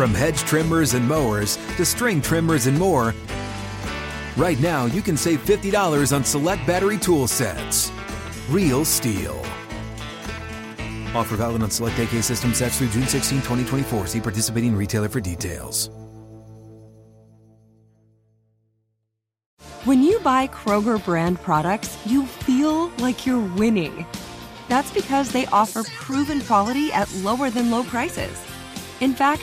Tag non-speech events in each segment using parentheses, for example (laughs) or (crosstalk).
From hedge trimmers and mowers to string trimmers and more, right now you can save $50 on select battery tool sets. Real STIHL. Offer valid on select AK system sets through June 16, 2024. See participating retailer for details. When you buy Kroger brand products, you feel like you're winning. That's because they offer proven quality at lower than low prices. In fact,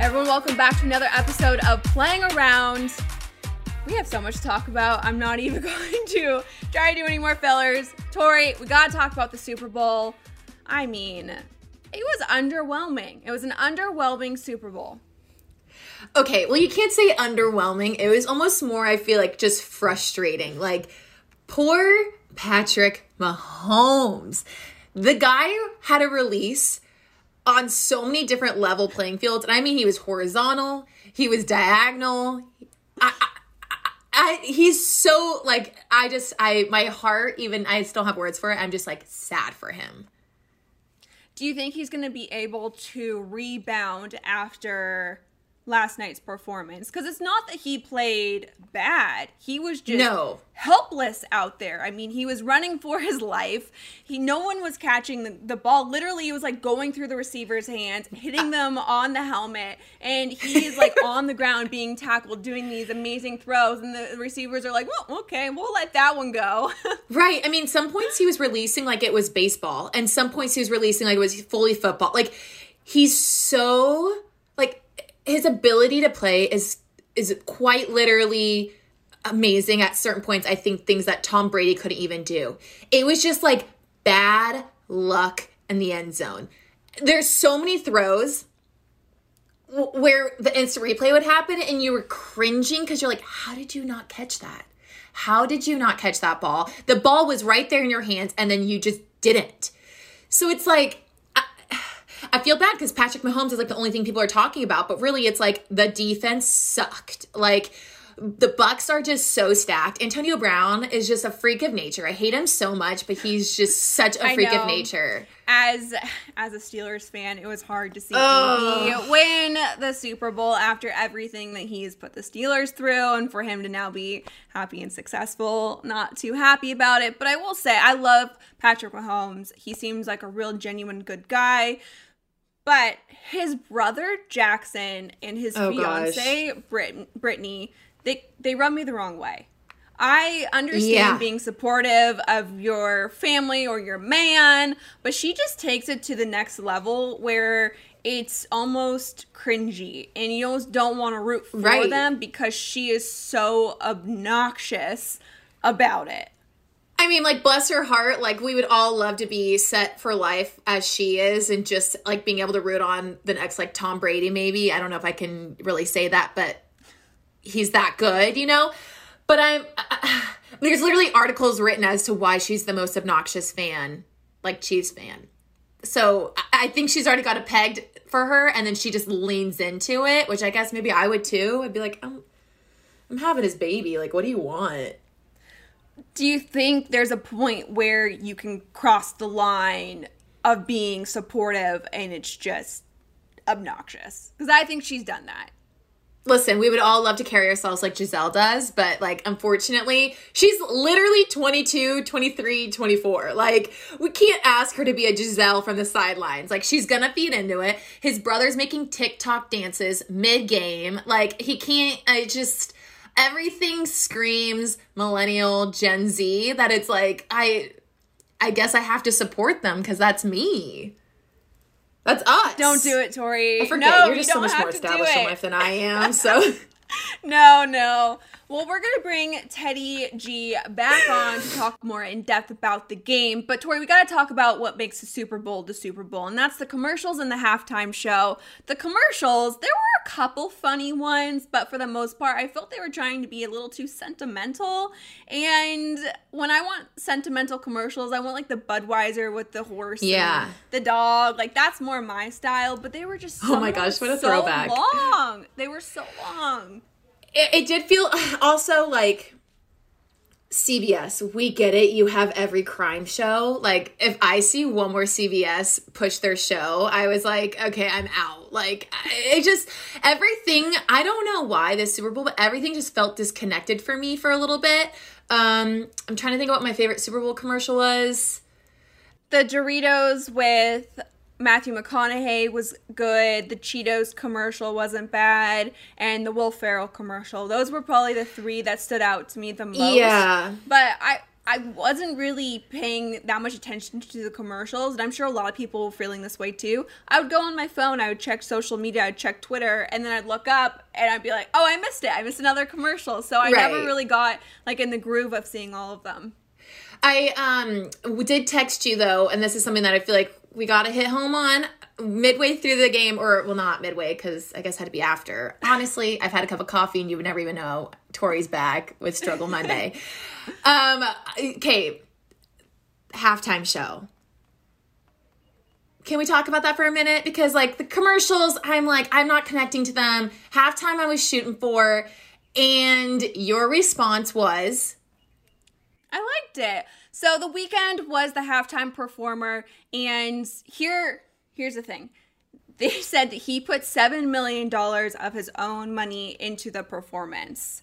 Everyone, welcome back to another episode of Playing Around. We have so much to talk about. I'm not (laughs) even going to try to do any more fillers. Tori, we got to talk about the Super Bowl. I mean, it was underwhelming. It was an underwhelming Super Bowl. Okay, well, you can't say underwhelming. It was almost more, I feel like, just frustrating. Like, poor Patrick Mahomes. The guy had a release on so many different level playing fields. And I mean, he was horizontal, he was diagonal. I, I, I, he's so like, I just, I, my heart, even, I still have words for it. I'm just like sad for him. Do you think he's going to be able to rebound after last night's performance because it's not that he played bad. He was just no. helpless out there. I mean he was running for his life. He no one was catching the, the ball. Literally it was like going through the receiver's hands hitting uh. them on the helmet and he is like (laughs) on the ground being tackled doing these amazing throws and the receivers are like well okay we'll let that one go. (laughs) Right. I mean some points he was releasing like it was baseball and some points he was releasing like it was fully football. Like he's so his ability to play is is quite literally amazing at certain points. I think things that Tom Brady couldn't even do. It was just like bad luck in the end zone. There's so many throws where the instant replay would happen and you were cringing because you're like, how did you not catch that? How did you not catch that ball? The ball was right there in your hands and then you just didn't. So it's like I feel bad because Patrick Mahomes is like the only thing people are talking about, but really it's like the defense sucked. Like the Bucs are just so stacked. Antonio Brown is just a freak of nature. I hate him so much, but he's just such a freak of nature. As as a Steelers fan, it was hard to see oh. win the Super Bowl after everything that he's put the Steelers through, and for him to now be happy and successful, not too happy about it. But I will say, I love Patrick Mahomes. He seems like a real genuine good guy but his brother Jackson and his oh, fiance Brit- Brittany, they they rub me the wrong way. I understand yeah. being supportive of your family or your man, but she just takes it to the next level where it's almost cringy and you almost don't want to root for right. them because she is so obnoxious about it. I mean, like, bless her heart. Like, we would all love to be set for life as she is, and just like being able to root on the next, like, Tom Brady, maybe. I don't know if I can really say that, but he's that good, you know? But I'm, uh, (sighs) there's literally articles written as to why she's the most obnoxious fan, like, Chiefs fan. So I think she's already got a pegged for her, and then she just leans into it, which I guess maybe I would too. I'd be like, um, I'm having his baby. Like, what do you want? Do you think there's a point where you can cross the line of being supportive and it's just obnoxious? Because I think she's done that. Listen, we would all love to carry ourselves like Gisele does, but like unfortunately, she's literally 22, 23, 24. Like we can't ask her to be a Gisele from the sidelines. Like she's going to feed into it. His brother's making TikTok dances mid-game. Like he can't I just everything screams millennial Gen Z that it's like I I guess I have to support them cuz that's me. That's us. Don't do it, Tori. I forget. No, You're just you so don't much more established in life than I am. (laughs) So (laughs) No, no. Well, we're going to bring Teddy G back on to talk more in depth about the game. But, Tori, we got to talk about what makes the Super Bowl the Super Bowl, and that's the commercials and the halftime show. The commercials, there were a couple funny ones, but for the most part, I felt they were trying to be a little too sentimental. And when I want sentimental commercials, I want like the Budweiser with the horse, and Yeah. the dog. Like, that's more my style, but they were just Oh my some of them gosh, what a so throwback. long. They were so long. It, it did feel (sighs) also like CBS. We get it. You have every crime show. Like if I see one more CBS push their show, I was like, okay, I'm out. Like it just everything. I don't know why this Super Bowl, but everything just felt disconnected for me for a little bit. Um, I'm trying to think of what my favorite Super Bowl commercial was. the Doritos with Matthew McConaughey was good. The Cheetos commercial wasn't bad, and the Will Ferrell commercial. Those were probably the three that stood out to me the most. Yeah. but I. I wasn't really paying that much attention to the commercials, and I'm sure a lot of people were feeling this way too. I would go on my phone, I would check social media, I'd check Twitter, and then I'd look up and I'd be like, "Oh, I missed it! I missed another commercial." So I never really got like in the groove of seeing all of them. I um did text you though, and this is something that I feel like we got to hit home on midway through the game, or well, not midway because I guess it had to be after. Honestly, I've had a cup of coffee, and you would never even know Tori's back with Struggle Monday. (laughs) um, okay, halftime show. Can we talk about that for a minute? Because like the commercials, I'm like I'm not connecting to them. Halftime, I was shooting for, and your response was. I liked it. So the Weeknd was the halftime performer, and here here's the thing. They (laughs) said that he put seven million dollars of his own money into the performance.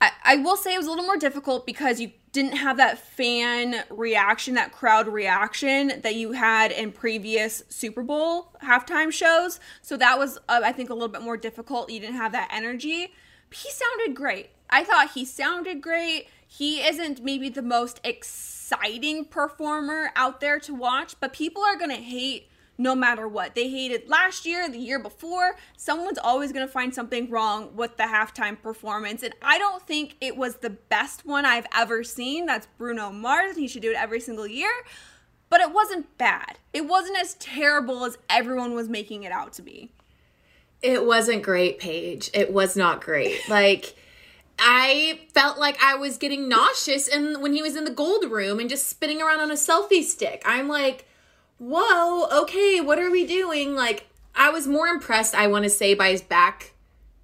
I, I will say it was a little more difficult because you didn't have that fan reaction, that crowd reaction that you had in previous Super Bowl halftime shows. So that was, uh, I think, a little bit more difficult. You didn't have that energy. But he sounded great. I thought he sounded great. He isn't maybe the most exciting performer out there to watch, but people are going to hate no matter what. They hated last year, the year before. Someone's always going to find something wrong with the halftime performance. And I don't think it was the best one I've ever seen. That's Bruno Mars. He should do it every single year. But it wasn't bad. It wasn't as terrible as everyone was making it out to be. It wasn't great, Paige. It was not great. Like (laughs) I felt like I was getting nauseous and when he was in the gold room and just spinning around on a selfie stick. I'm like, "Whoa, okay, what are we doing?" Like I was more impressed, I want to say, by his back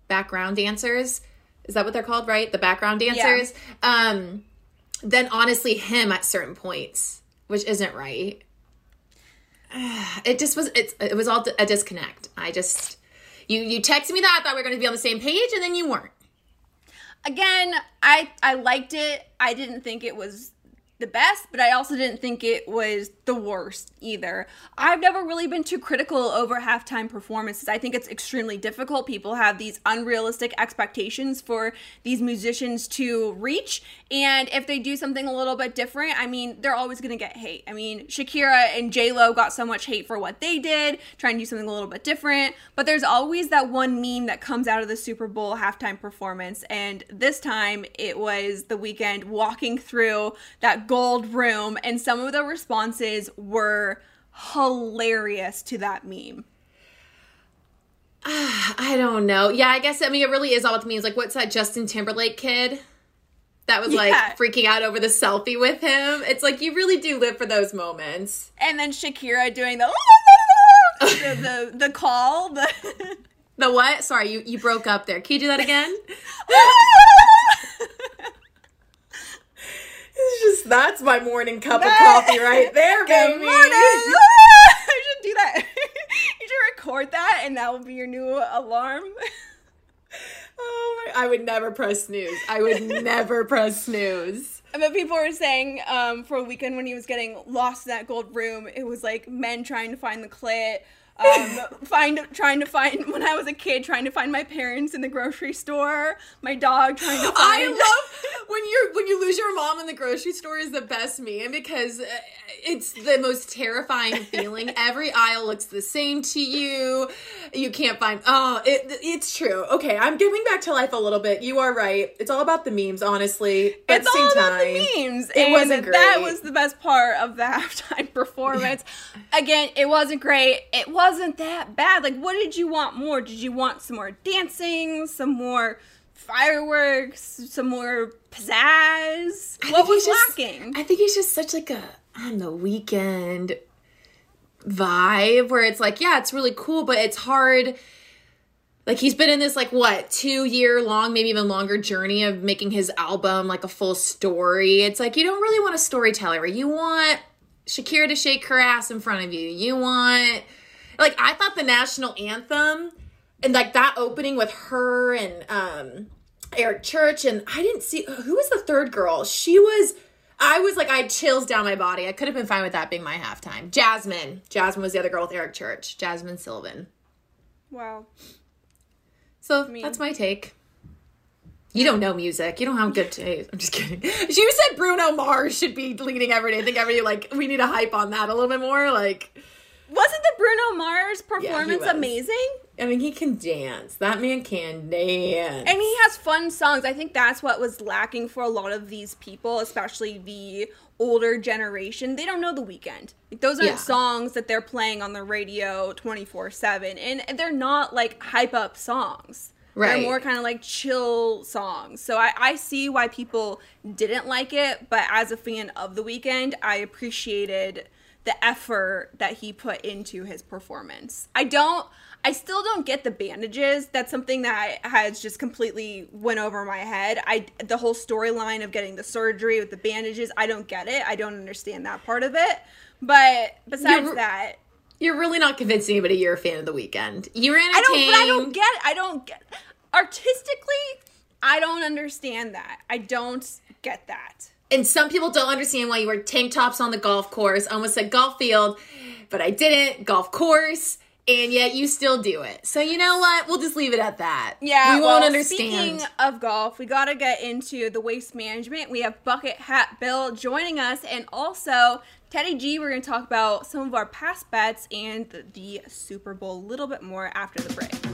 background dancers. Is that what they're called, right? The background dancers. Yeah. Um than honestly him at certain points, which isn't right. (sighs) It just was it's it was all a disconnect. I just you you texted me that I thought we were going to be on the same page and then you weren't. Again, I I liked it. I didn't think it was the best, but I also didn't think it was the worst either. I've never really been too critical over halftime performances. I think it's extremely difficult. People have these unrealistic expectations for these musicians to reach, and if they do something a little bit different, I mean, they're always going to get hate. I mean, Shakira and J Lo got so much hate for what they did, trying to do something a little bit different. But there's always that one meme that comes out of the Super Bowl halftime performance, and this time it was the Weeknd walking through that gold room, and some of the responses were hilarious to that meme. (sighs) I don't know. Yeah, I guess I mean it really is all about the memes. Like what's that Justin Timberlake kid that was Yeah. like freaking out over the selfie with him? It's like you really do live for those moments. And then Shakira doing the the, the, the call. The The what? Sorry, you, you broke up there. Can you do that again? (laughs) (laughs) it's just that's my morning cup of coffee right there, (laughs) baby. Good morning. (laughs) (laughs) I should do that. you should record that, and that will be your new alarm. Oh my, I would never press snooze. I would never press snooze. But people were saying um, for a Weeknd when he was getting lost in that gold room, it was like men trying to find the clit. Um, find trying to find when I was a kid, trying to find my parents in the grocery store. My dog trying to find. I love (laughs) when you when you lose your mom in the grocery store is the best meme because uh, it's the most terrifying feeling. (laughs) Every aisle looks the same to you. You can't find. Oh, it, it's true. Okay, I'm giving back to life a little bit. You are right. It's all about the memes, honestly. But it's same all about time, the memes. It and wasn't That was the best part of the (laughs) halftime performance. Again, it wasn't great. It wasn't that bad. Like, what did you want more? Did you want some more dancing? Some more fireworks? Some more pizzazz? I What was just- lacking? I think he's just such like a on the Weeknd vibe where it's like, yeah, it's really cool, but it's hard. Like he's been in this like what two year long, maybe even longer journey of making his album like a full story. It's like you don't really want a storyteller. You want Shakira to shake her ass in front of you. You want like I thought the national anthem and like that opening with her and um Eric Church and I didn't see who was the third girl. She was I was like I had chills down my body. I could have been fine with that being my halftime. Jazmine. Jazmine was the other girl with Eric Church. Jazmine Sullivan. wow. So that's my take. You don't know music. You don't have good taste. I'm just kidding. (laughs) You said Bruno Mars should be leading every day. I think every like we need to hype on that a little bit more. Like Wasn't the Bruno Mars performance was. amazing? I mean, he can dance. That man can dance. And he has fun songs. I think that's what was lacking for a lot of these people, especially the older generation. They don't know the Weeknd. Like those aren't Yeah. songs that they're playing on the radio 24/7 and they're not like hype up songs. They're more kind of like chill songs. So I, I see why people didn't like it, but as a fan of the Weeknd, I appreciated the effort that he put into his performance. I don't I still don't get the bandages. That's something that has just completely went over my head. I the whole storyline of getting the surgery with the bandages, I don't get it. I don't understand that part of it. But besides You're- that, You're really not convincing anybody you're a fan of the Weeknd. You're I entertained. don't but I don't get it. I don't get artistically I don't understand that. I don't get that. And some people don't understand why you wear tank tops on the golf course. I almost said golf field, but I didn't. Golf course. And yet you still do it. So you know what? We'll just leave it at that. Yeah, We won't understand. Speaking of golf, we got to get into the waste management. We have Bucket Hat Bill joining us, and also Teddy G. We're going to talk about some of our past bets and the, the Super Bowl a little bit more after the break.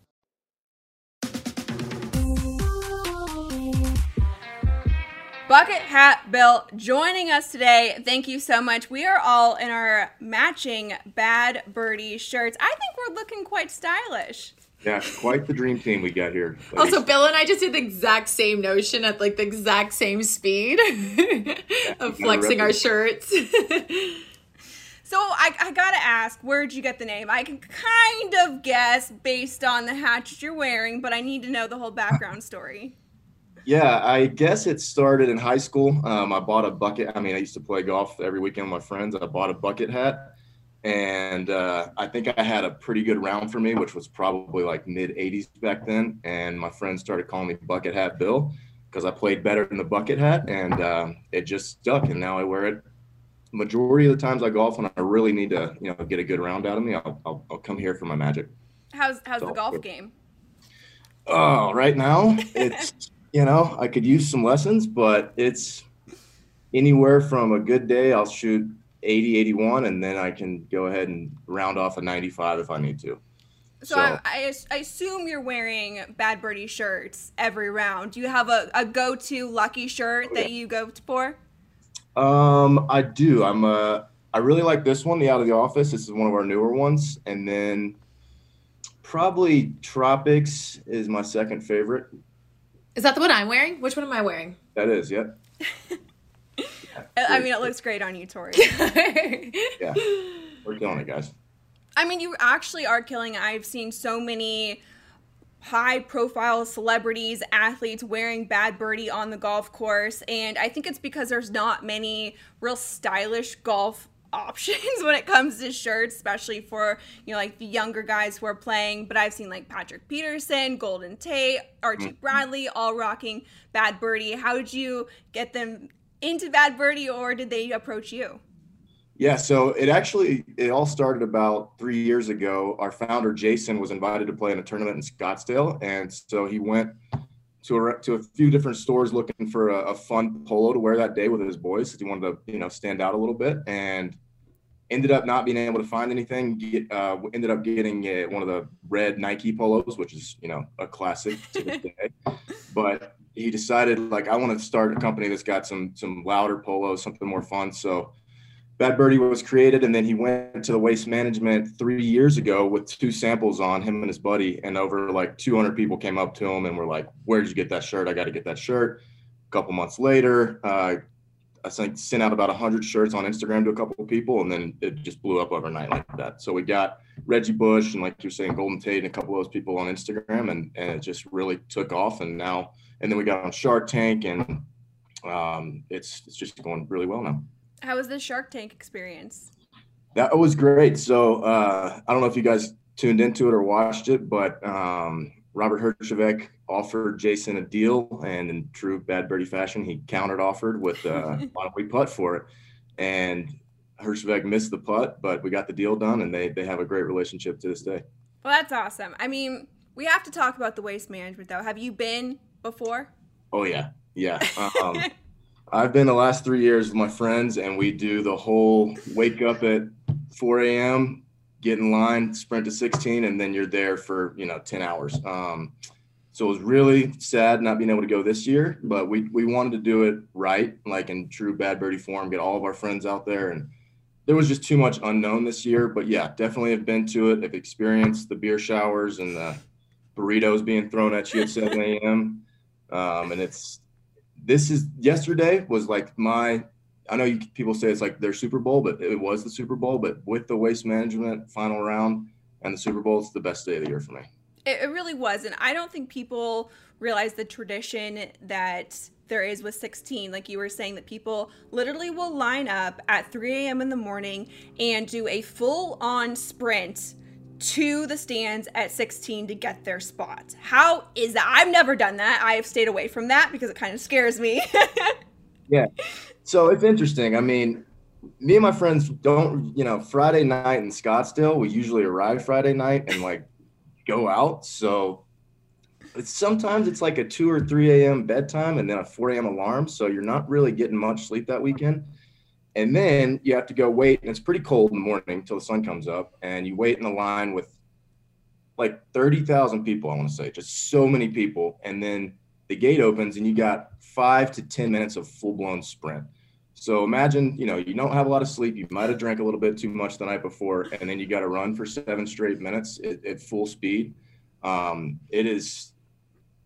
Bucket Hat Bill joining us today. Thank you so much. We are all in our matching Bad Birdie shirts. I think we're looking quite stylish. Yeah, quite the dream team we got here. Also, Bill and I just did the exact same notion at like the exact same speed (laughs) of flexing our shirts. (laughs) So I, I gotta ask, where'd you get the name? I can kind of guess based on the hat you're wearing, but I need to know the whole background story. Yeah, I guess it started in high school. Um, I bought a bucket. I mean, I used to play golf every weekend with my friends. I bought a bucket hat, and uh, I think I had a pretty good round for me, which was probably like mid 80s back then. And my friends started calling me Bucket Hat Bill because I played better in the bucket hat, and uh, it just stuck. And now I wear it majority of the times I golf when I really need to, you know, get a good round out of me. I'll, I'll, I'll come here for my magic. How's how's so, the golf game? Oh, right now (laughs) it's you know I could use some lessons, but it's anywhere from a good day I'll shoot 80, 81, and then I can go ahead and round off a 95 if I need to. So, so I, I, I, assume you're wearing Bad Birdie shirts every round. Do you have a, a go-to lucky shirt oh, that you go for? Um, I do. I'm uh I really like this one, the Out of the Office. This is one of our newer ones, and then probably Tropics is my second favorite. Is that the one I'm wearing? Which one am I wearing? That is, yep. (laughs) yeah, I mean, it looks great on you, Tori. (laughs) yeah, we're killing it, guys. I mean, you actually are killing. I've seen so many high profile celebrities, athletes wearing Bad Birdie on the golf course. And I think it's because there's not many real stylish golf options (laughs) when it comes to shirts, especially for, you know, like the younger guys who are playing. But I've seen like Patrick Peterson, Golden Tate, Archie mm. Bradley all rocking Bad Birdie. How did you get them into Bad Birdie or did they approach you? Yeah, so it actually it all started about three years ago. Our founder Jason was invited to play in a tournament in Scottsdale, and so he went to a, to a few different stores looking for a, a fun polo to wear that day with his boys. He wanted to you know stand out a little bit, and ended up not being able to find anything. Get, uh, ended up getting a, one of the red Nike polos, which is you know a classic to this (laughs) day. But he decided like I want to start a company that's got some some louder polos, something more fun. So Bad Birdie was created, and then he went to the waste management three years ago with two samples on him and his buddy, and over like 200 people came up to him and were like, "Where did you get that shirt? I got to get that shirt." A couple months later, uh, I sent, out about 100 shirts on Instagram to a couple of people, and then it just blew up overnight like that. So we got Reggie Bush and, like you're saying, Golden Tate and a couple of those people on Instagram, and, and it just really took off. And now, and then we got on Shark Tank, and um, it's it's just going really well now. How was the Shark Tank experience? That was great. So uh, I don't know if you guys tuned into it or watched it, but um, Robert Herjavec offered Jason a deal, and in true Bad Birdie fashion, he countered offered with uh, (laughs) don't we putt for it? And Herjavec missed the putt, but we got the deal done, and they they have a great relationship to this day. Well, that's awesome. I mean, we have to talk about the waste management, though. Have you been before? Oh yeah, yeah. Um, (laughs) I've been the last three years with my friends, and we do the whole wake up at 4 a.m., get in line, sprint to 16, and then you're there for you know 10 hours. Um, so it was really sad not being able to go this year, but we we wanted to do it right, like in true Bad Birdie form, get all of our friends out there and there was just too much unknown this year. But yeah, definitely have been to it. Have experienced the beer showers and the burritos being thrown at you at 7 a.m. Um, and it's this is yesterday was like my I know you, people say it's like their Super Bowl, but it was the Super Bowl. But with the waste management final round and the Super Bowl, it's the best day of the year for me. It, it really was, and I don't think people realize the tradition that there is with 16. Like you were saying, that people literally will line up at 3 a.m. in the morning and do a full on sprint to the stands at 16 to get their spot. How is that? I've never done that. I have stayed away from that because it kind of scares me. (laughs) yeah. So it's interesting. I mean, me and my friends don't, you know, Friday night in Scottsdale, we usually arrive Friday night and like go out. So it's sometimes it's like a 2 or 3 a.m. bedtime and then a 4 a.m. alarm. So you're not really getting much sleep that weekend. And then you have to go wait, and it's pretty cold in the morning until the sun comes up, and you wait in the line with like 30,000 people, I want to say, just so many people. And then the gate opens, and you got five to 10 minutes of full blown sprint. So imagine, you know, you don't have a lot of sleep. You might have drank a little bit too much the night before, and then you got to run for seven straight minutes at, at full speed. Um, it is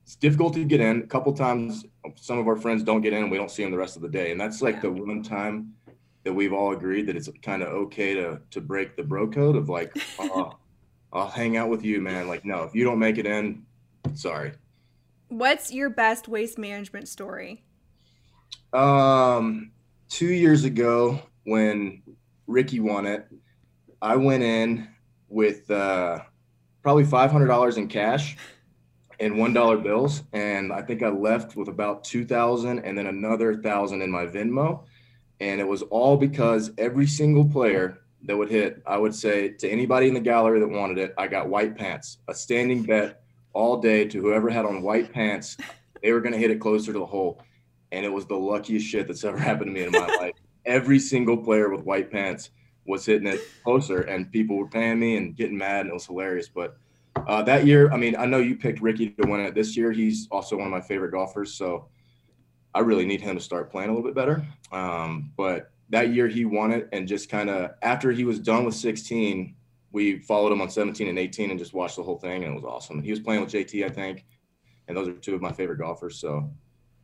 it's difficult to get in. A couple times, some of our friends don't get in, and we don't see them the rest of the day. And that's like yeah. the one time that we've all agreed that it's kind of okay to to break the bro code of like, (laughs) oh, I'll hang out with you, man. Like, no, if you don't make it in, sorry. What's your best waste management story? Um, two years ago when Rickie won it, I went in with uh, probably five hundred dollars in cash and one dollar bills, and I think I left with about two thousand, and then another thousand in my Venmo and it was all because every single player that would hit, I would say to anybody in the gallery that wanted it, I got white pants, a standing bet all day to whoever had on white pants, they were going to hit it closer to the hole. And it was the luckiest shit that's ever (laughs) happened to me in my life. Every single player with white pants was hitting it closer, and people were paying me and getting mad, and it was hilarious. But uh, that year, I mean, I know you picked Rickie to win it this year. He's also one of my favorite golfers. So I really need him to start playing a little bit better. Um, but that year he won it, and just kind of after he was done with 16, we followed him on 17 and 18 and just watched the whole thing, and it was awesome. And He was playing with JT, I think, and those are two of my favorite golfers. So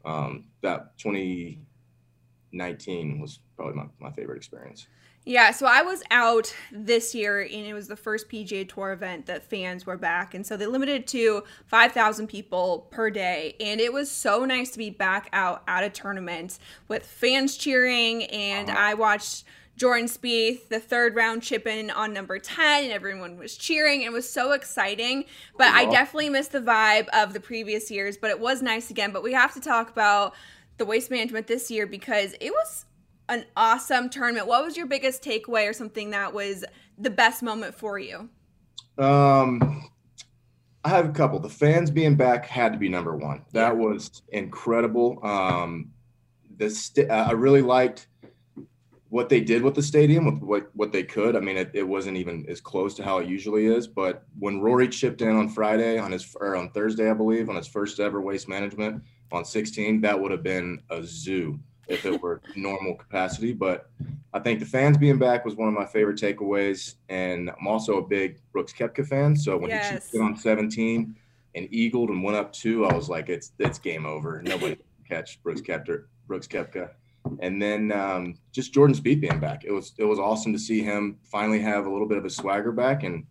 um, that 2019 was probably my, my favorite experience. Yeah, so I was out this year, and it was the first PGA Tour event that fans were back, and so they limited to five thousand people per day, and it was so nice to be back out at a tournament with fans cheering, and uh-huh. I watched. Jordan Spieth, the third round chip in on number 10, and everyone was cheering. It was so exciting. But I definitely missed the vibe of the previous years, but it was nice again. But we have to talk about the waste management this year because it was an awesome tournament. What was your biggest takeaway or something that was the best moment for you? Um, I have a couple. The fans being back had to be number one. That was incredible. Um, the st- I really liked what they did with the stadium, with what what they could. I mean, it, it wasn't even as close to how it usually is. But when Rory chipped in on Friday on his or on Thursday, I believe, on his first ever waste management on 16, that would have been a zoo if it were normal capacity. But I think the fans being back was one of my favorite takeaways. And I'm also a big Brooks Koepka fan. So when yes. he on 17 and eagled and went up two, I was like, it's it's game over. Nobody catch Brooks Koepka. Brooks Koepka. And then um, just Jordan Spieth being back. It was it was awesome to see him finally have a little bit of his swagger back. And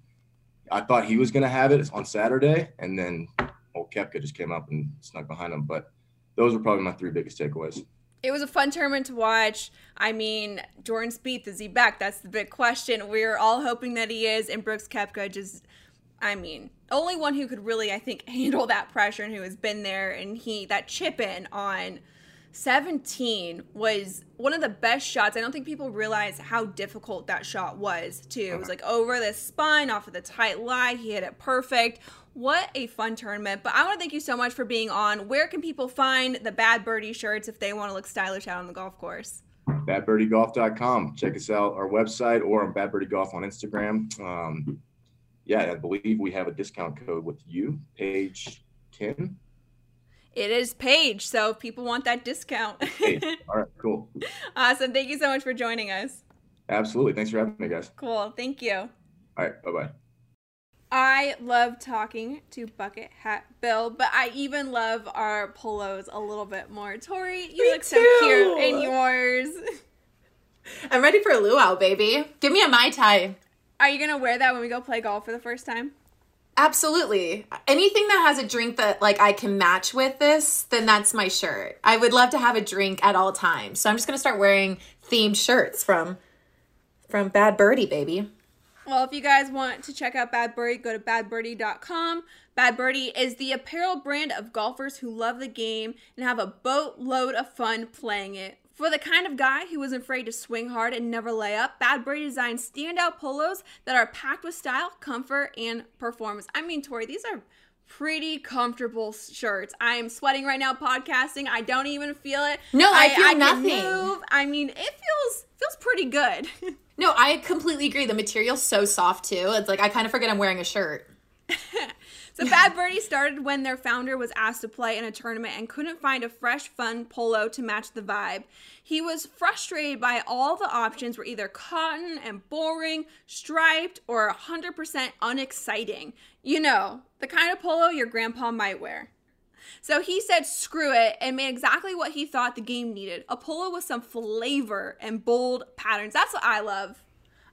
I thought he was going to have it on Saturday, and then old Koepka just came up and snuck behind him. But those were probably my three biggest takeaways it was a fun tournament to watch. I mean, Jordan Spieth is he back? That's the big question. We're all hoping that he is, and Brooks Koepka just, I mean, only one who could really, I think, (laughs) handle that pressure and who has been there. And he that chip in on 17 was one of the best shots. I don't think people realize how difficult that shot was, too. It was uh-huh. like over the spine, off of the tight lie. He hit it perfect. What a fun tournament. But I want to thank you so much for being on. Where can people find the Bad Birdie shirts if they want to look stylish out on the golf course? badbirdiegolf.com. Check us out, our website, or on Bad Birdie Golf on Instagram. Um, yeah, I believe we have a discount code with you, page 10. It is Paige, so if people want that discount. hey, (laughs) all right, cool. Awesome. Thank you so much for joining us. Absolutely. Thanks for having me, guys. Cool. Thank you. All right. Bye bye. I love talking to Bucket Hat Bill, but I even love our polos a little bit more. Tori, you Me look so cute in yours. (laughs) I'm ready for a luau, baby. Give me a Mai Tai. Are you going to wear that when we go play golf for the first time? Absolutely. Anything that has a drink that like I can match with this, then that's my shirt. I would love to have a drink at all times. So I'm just gonna start wearing themed shirts from from Bad Birdie, baby. Well, if you guys want to check out Bad Birdie, go to badbirdie.com. Bad Birdie is the apparel brand of golfers who love the game and have a boatload of fun playing it. For the kind of guy who isn't afraid to swing hard and never lay up, Bad Birdie designs standout polos that are packed with style, comfort, and performance. I mean, Tori, these are pretty comfortable shirts. I am sweating right now podcasting. I don't even feel it. No, I feel can nothing. move. I mean, it feels feels pretty good. (laughs) No, I completely agree. The material's so soft too. It's like I kind of forget I'm wearing a shirt. (laughs) So Bad Birdie started when their founder was asked to play in a tournament and couldn't find a fresh, fun polo to match the vibe. He was frustrated by all the options were either cotton and boring, striped, or 100% unexciting. You know, the kind of polo your grandpa might wear. So he said screw it and made exactly what he thought the game needed a polo with some flavor and bold patterns. That's what I love.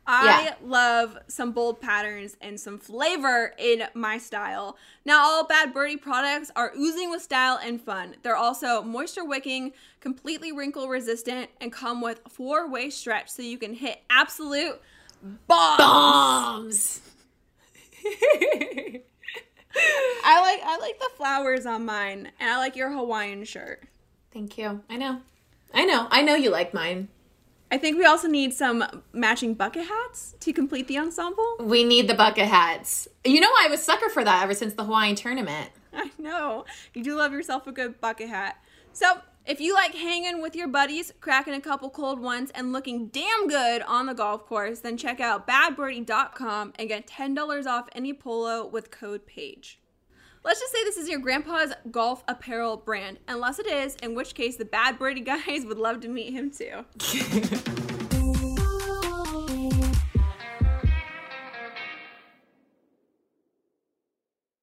I Yeah. love some bold patterns and some flavor in my style. Now, all Bad Birdie products are oozing with style and fun. They're also moisture wicking, completely wrinkle resistant, and come with four way stretch so you can hit absolute bombs. Bombs. (laughs) I like I like the flowers on mine, and I like your Hawaiian shirt. Thank you. I know. I know. I know you like mine. I think we also need some matching bucket hats to complete the ensemble. We need the bucket hats. You know, I was sucker for that ever since the Hawaiian tournament. (laughs) I know. You do love yourself a good bucket hat. So, if you like hanging with your buddies, cracking a couple cold ones, and looking damn good on the golf course, then check out badbirdie.com and get $10 off any polo with code PAGE. Let's just say this is your grandpa's golf apparel brand, unless it is, in which case the Bad Birdie guys (laughs) would love to meet him too. (laughs)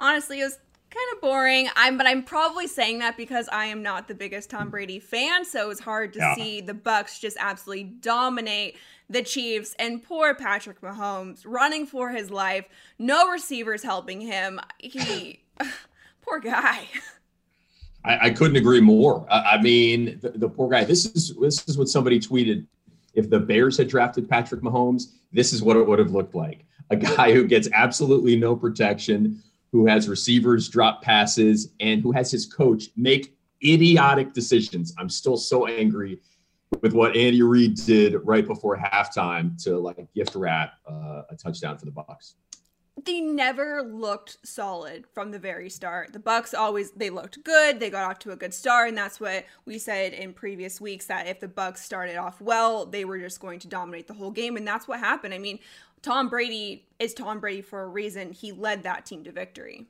Honestly, it was kind of boring. I'm but I'm probably saying that because I am not the biggest Tom Brady fan, so it's hard to Yeah. see the Bucs just absolutely dominate the Chiefs and poor Patrick Mahomes running for his life. No receivers helping him. He (sighs) poor guy. (laughs) I, I couldn't agree more. I, I mean, the, the poor guy. This is this is what somebody tweeted. If the Bears had drafted Patrick Mahomes, this is what it would have looked like. A guy who gets absolutely no protection, who has receivers drop passes, and who has his coach make idiotic decisions. I'm still so angry with what Andy Reid did right before halftime to like gift wrap uh, a touchdown for the Bucs. they never looked solid from the very start. The Bucs always they looked good. They got off to a good start, and that's what we said in previous weeks that if the Bucs started off well, they were just going to dominate the whole game, and that's what happened. I mean, Tom Brady is Tom Brady for a reason. He led that team to victory.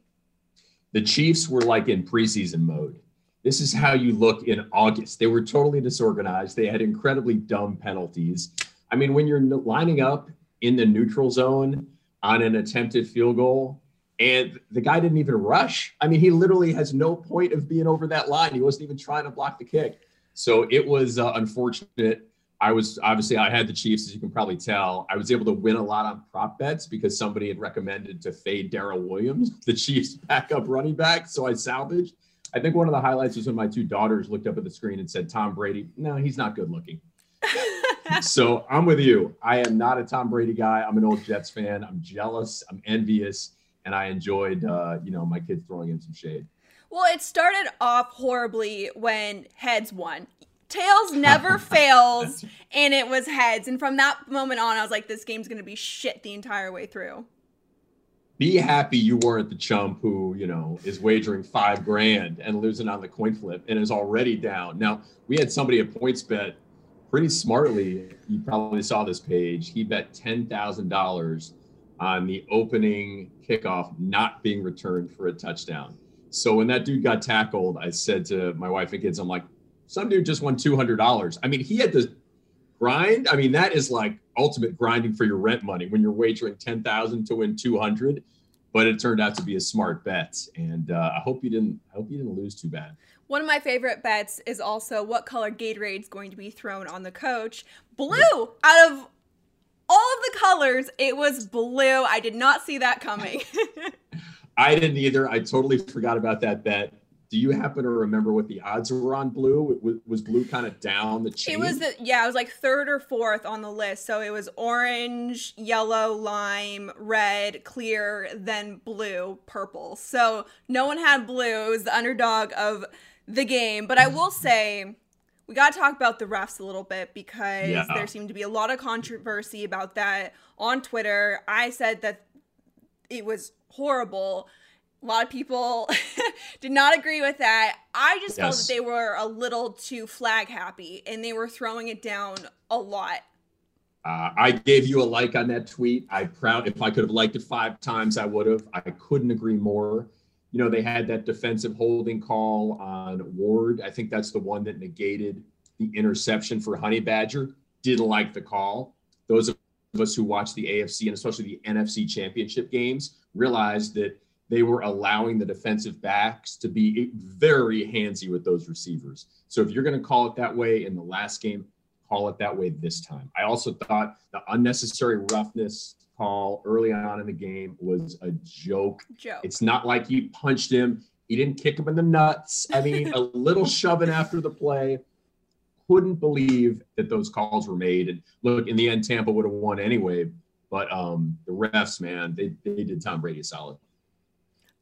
the Chiefs were like in preseason mode. This is how you look in August. They were totally disorganized. They had incredibly dumb penalties. I mean, when you're lining up in the neutral zone on an attempted field goal and the guy didn't even rush, I mean, he literally has no point of being over that line. He wasn't even trying to block the kick. So it was uh, unfortunate. I was obviously I had the Chiefs, as you can probably tell. I was able to win a lot on prop bets because somebody had recommended to fade Darrel Williams, (laughs) the Chiefs' backup running back. So I salvaged. I think one of the highlights was when my two daughters looked up at the screen and said, "Tom Brady." No, he's not good looking. (laughs) so I'm with you. I am not a Tom Brady guy. I'm an old Jets fan. I'm jealous. I'm envious, and I enjoyed, uh, you know, my kids throwing in some shade. Well, it started off horribly when heads won. Tails never (laughs) fails, and it was heads. And from that moment on, I was like, this game's going to be shit the entire way through. be happy you weren't the chump who you know is wagering five grand and losing on the coin flip and is already down now we had somebody at PointsBet pretty smartly you probably saw this page he bet $10000 on the opening kickoff not being returned for a touchdown so when that dude got tackled i said to my wife and kids i'm like some dude just won $200 i mean he had to grind. I mean that is like ultimate grinding for your rent money when you're wagering 10000 to win 200 but it turned out to be a smart bet. And uh, i hope you didn't i hope you didn't lose too bad. One of my favorite bets is also what color Gatorade is going to be thrown on the coach. Blue! Out of all of the colors, it was blue. I did not see that coming. (laughs) i didn't either. I totally forgot about that bet do you happen to remember what the odds were on blue was, was blue kind of down the chain it was the, yeah, it was like third or fourth on the list. So it was orange, yellow, lime, red, clear, then blue, purple. So no one had blue. It was the underdog of the game. But I mm-hmm. will say we got to talk about the refs a little bit because Yeah. there seemed to be a lot of controversy about that on Twitter. I said that it was horrible. A lot of people (laughs) did not agree with that. I just felt that they were a little too flag happy and they were throwing it down a lot. Uh, I gave you a like on that tweet. I proud if I could have liked it five times, I would have. I couldn't agree more. You know, they had that defensive holding call on Ward. I think that's the one that negated the interception for Honey Badger. Didn't like the call. Those of us who watch the AFC and especially the NFC championship games realized that they were allowing the defensive backs to be very handsy with those receivers. So if you're going to call it that way in the last game, call it that way this time. I also thought the unnecessary roughness call early on in the game was a joke. Joke. It's not like he punched him. He didn't kick him in the nuts. I mean, a (laughs) little shoving after the play. Couldn't believe that those calls were made. And look, in the end, Tampa would have won anyway. But um, the refs, man, they, they did Tom Brady a solid.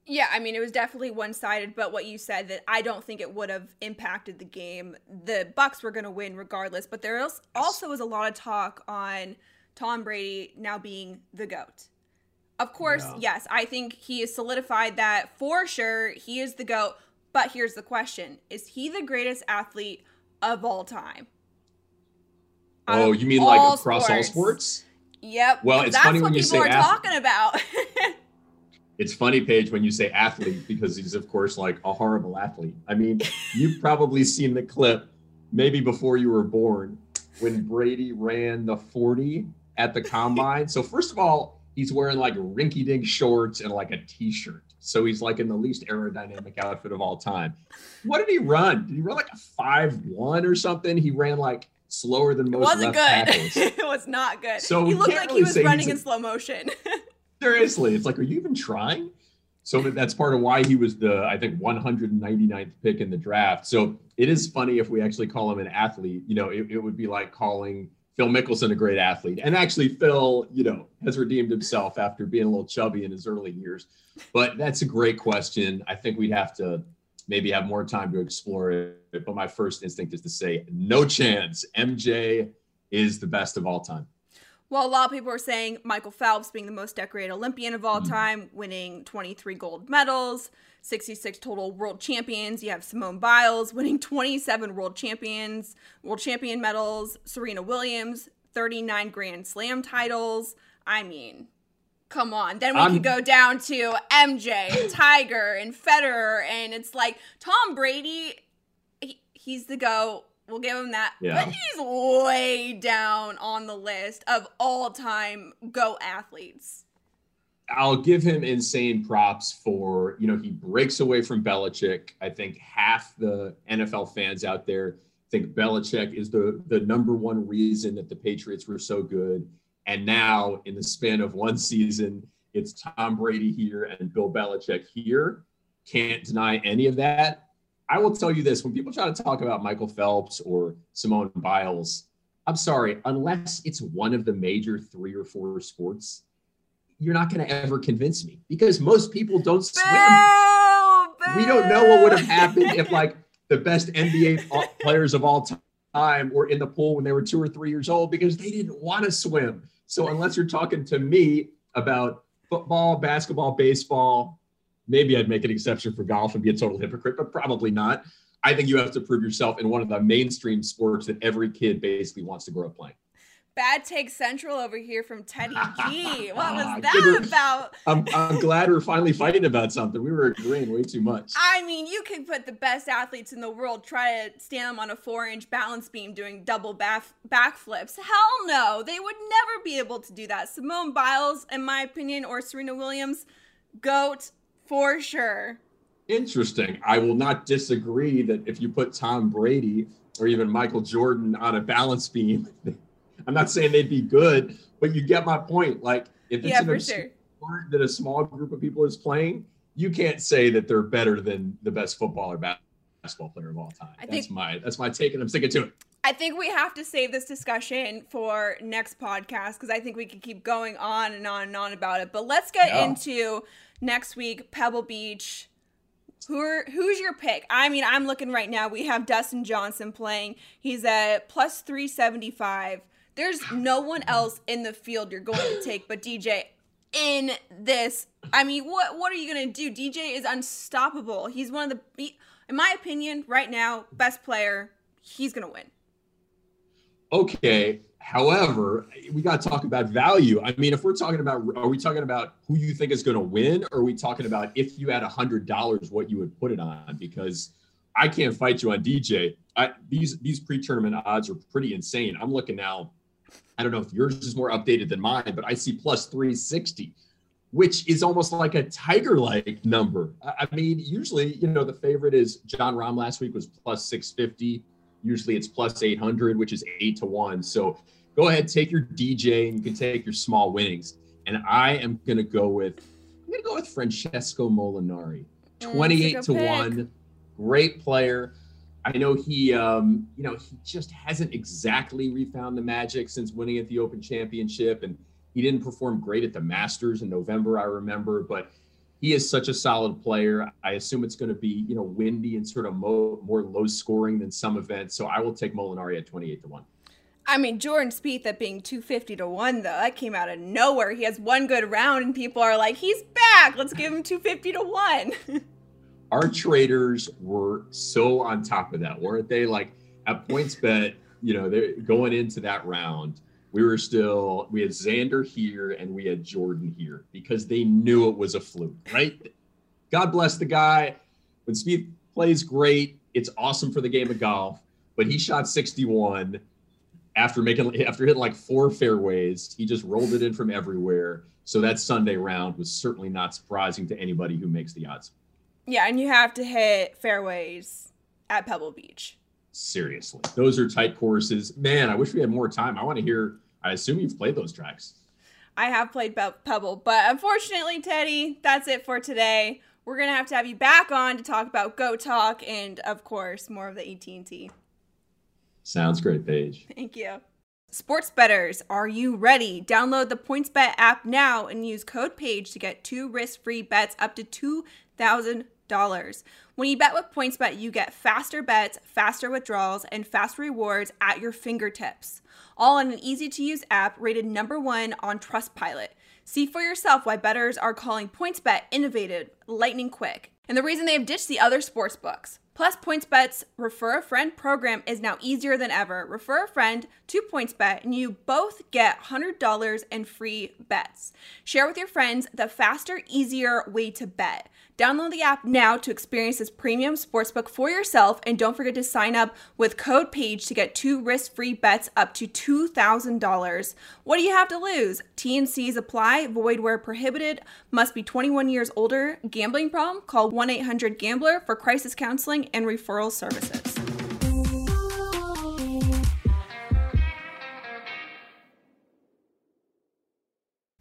Yeah, I mean, it was definitely one sided, but what you said that I don't think it would have impacted the game. The Bucs were going to win regardless, but there also was a lot of talk on Tom Brady now being the GOAT. Of course, yes, I think he has solidified that for sure. He is the GOAT, but here's the question Is he the greatest athlete of all time? Oh, you mean like across all sports? Yep. Well, it's that's funny what when you people say are talking about. (laughs) It's funny, Paige, when you say athlete, because he's, of course, like a horrible athlete. I mean, (laughs) you've probably seen the clip, maybe before you were born, when Brady ran the 40 at the combine. So, first of all, he's wearing like rinky dink shorts and like a t shirt. So, he's like in the least aerodynamic outfit of all time. What did he run? Did he run like a 5 1 or something? He ran like slower than it most wasn't left good. (laughs) it was not good. So he looked like really he was running a- in slow motion. (laughs) Seriously, it's like, are you even trying? So that's part of why he was the, I think, 199th pick in the draft. So it is funny if we actually call him an athlete. You know, it, it would be like calling Phil Mickelson a great athlete. And actually, Phil, you know, has redeemed himself after being a little chubby in his early years. But that's a great question. I think we'd have to maybe have more time to explore it. But my first instinct is to say, no chance. MJ is the best of all time. Well, a lot of people are saying Michael Phelps being the most decorated Olympian of all mm-hmm. time, winning 23 gold medals, 66 total world champions. You have Simone Biles winning 27 world champions, world champion medals, Serena Williams, 39 Grand Slam titles. I mean, come on. Then we I'm- could go down to MJ, (coughs) Tiger, and Federer, and it's like Tom Brady, he, he's the go. We'll give him that. Yeah. But he's way down on the list of all time go athletes. I'll give him insane props for, you know, he breaks away from Belichick. I think half the NFL fans out there think Belichick is the the number one reason that the Patriots were so good. And now in the span of one season, it's Tom Brady here and Bill Belichick here. Can't deny any of that. I will tell you this when people try to talk about Michael Phelps or Simone Biles, I'm sorry, unless it's one of the major three or four sports, you're not going to ever convince me because most people don't swim. We don't know what would have happened if like the best NBA players of all time were in the pool when they were two or three years old because they didn't want to swim. So unless you're talking to me about football, basketball, baseball, maybe I'd make an exception for golf and be a total hypocrite, but probably not. I think you have to prove yourself in one of the mainstream sports that every kid basically wants to grow up playing. Bad take central over here from Teddy G. (laughs) What was ah, that about? I'm, I'm glad we're finally fighting about something. We were agreeing way too much. I mean, you can put the best athletes in the world, try to stand them on a four inch balance beam doing double back backflips. Hell no, they would never be able to do that. Simone Biles, in my opinion, or Serena Williams, GOAT for sure. Interesting. I will not disagree that if you put Tom Brady or even Michael Jordan on a balance beam, (laughs) I'm not saying they'd be good, but you get my point. Like if it's Yeah, an sure. sport that a small group of people is playing, you can't say that they're better than the best football or basketball player of all time. I that's think- my that's my take, and I'm sticking to it. I think we have to save this discussion for next podcast because I think we could keep going on and on and on about it. But let's get Yeah. into next week, Pebble Beach. Who are, who's your pick? I mean, I'm looking right now. We have Dustin Johnson playing. He's at plus 375. There's no one else in the field you're going to (coughs) take but DJ in this. I mean, what what are you going to do? DJ is unstoppable. He's one of the in my opinion right now best player. He's going to win. Okay. However, we got to talk about value. I mean, if we're talking about, are we talking about who you think is going to win, or are we talking about if you had a hundred dollars, what you would put it on? Because I can't fight you on DJ. I, these these pre-tournament odds are pretty insane. I'm looking now. I don't know if yours is more updated than mine, but I see plus 360, which is almost like a tiger-like number. I, I mean, usually, you know, the favorite is Jon Rahm last week was plus 650. Usually it's plus 800, which is eight to one. So go ahead, take your DJ and you can take your small winnings. And I am going to go with, I'm going to go with Francesco Molinari, Mm, 28 to pick. one. Great player. I know he, um, you know, he just hasn't exactly refound the magic since winning at the Open Championship, and he didn't perform great at the Masters in November. I remember, but he is such a solid player. I assume it's going to be, you know, windy and sort of mo- more low scoring than some events. So I will take Molinari at 28 to 1. I mean, Jordan Spieth at being 250 to 1, though, that came out of nowhere. He has one good round, and people are like, he's back. Let's give him 250 to 1. (laughs) Our traders were so on top of that, weren't they? Like at PointsBet, you know, they're going into that round we were still we had Xander here and we had Jordan here because they knew it was a fluke, right? God bless the guy. When Spieth plays great, it's awesome for the game of golf. But he shot 61 after making (laughs) after hitting like four fairways. He just rolled it in from everywhere. So that Sunday round was certainly not surprising to anybody who makes the odds. Yeah, and you have to hit fairways at Pebble Beach. Seriously, those are tight courses. Man, I wish we had more time. I want to hear. I assume you've played those tracks. I have played Pebble, but unfortunately, Teddy, that's it for today. We're gonna have to have you back on to talk about Go Talk and, of course, more of the AT&T. Sounds great, Paige. Thank you. Sports betters, are you ready? Download the PointsBet app now and use code PAGE to get two risk-free bets up to $2,000. When you bet with PointsBet, you get faster bets, faster withdrawals, and fast rewards at your fingertips. All in an easy-to-use app rated number one on Trustpilot. See for yourself why bettors are calling PointsBet innovative, lightning quick, and the reason they have ditched the other sports books. Plus, PointsBet's Refer a Friend program is now easier than ever. Refer a friend to PointsBet, and you both get $100 in free bets. Share with your friends the faster, easier way to bet. Download the app now to experience this premium sportsbook for yourself, and don't forget to sign up with code PAGE to get two risk-free bets up to $2,000. What do you have to lose? TNCs apply, void where prohibited, must be 21 years older. Gambling problem? Call 1-800-GAMBLER for crisis counseling and referral services.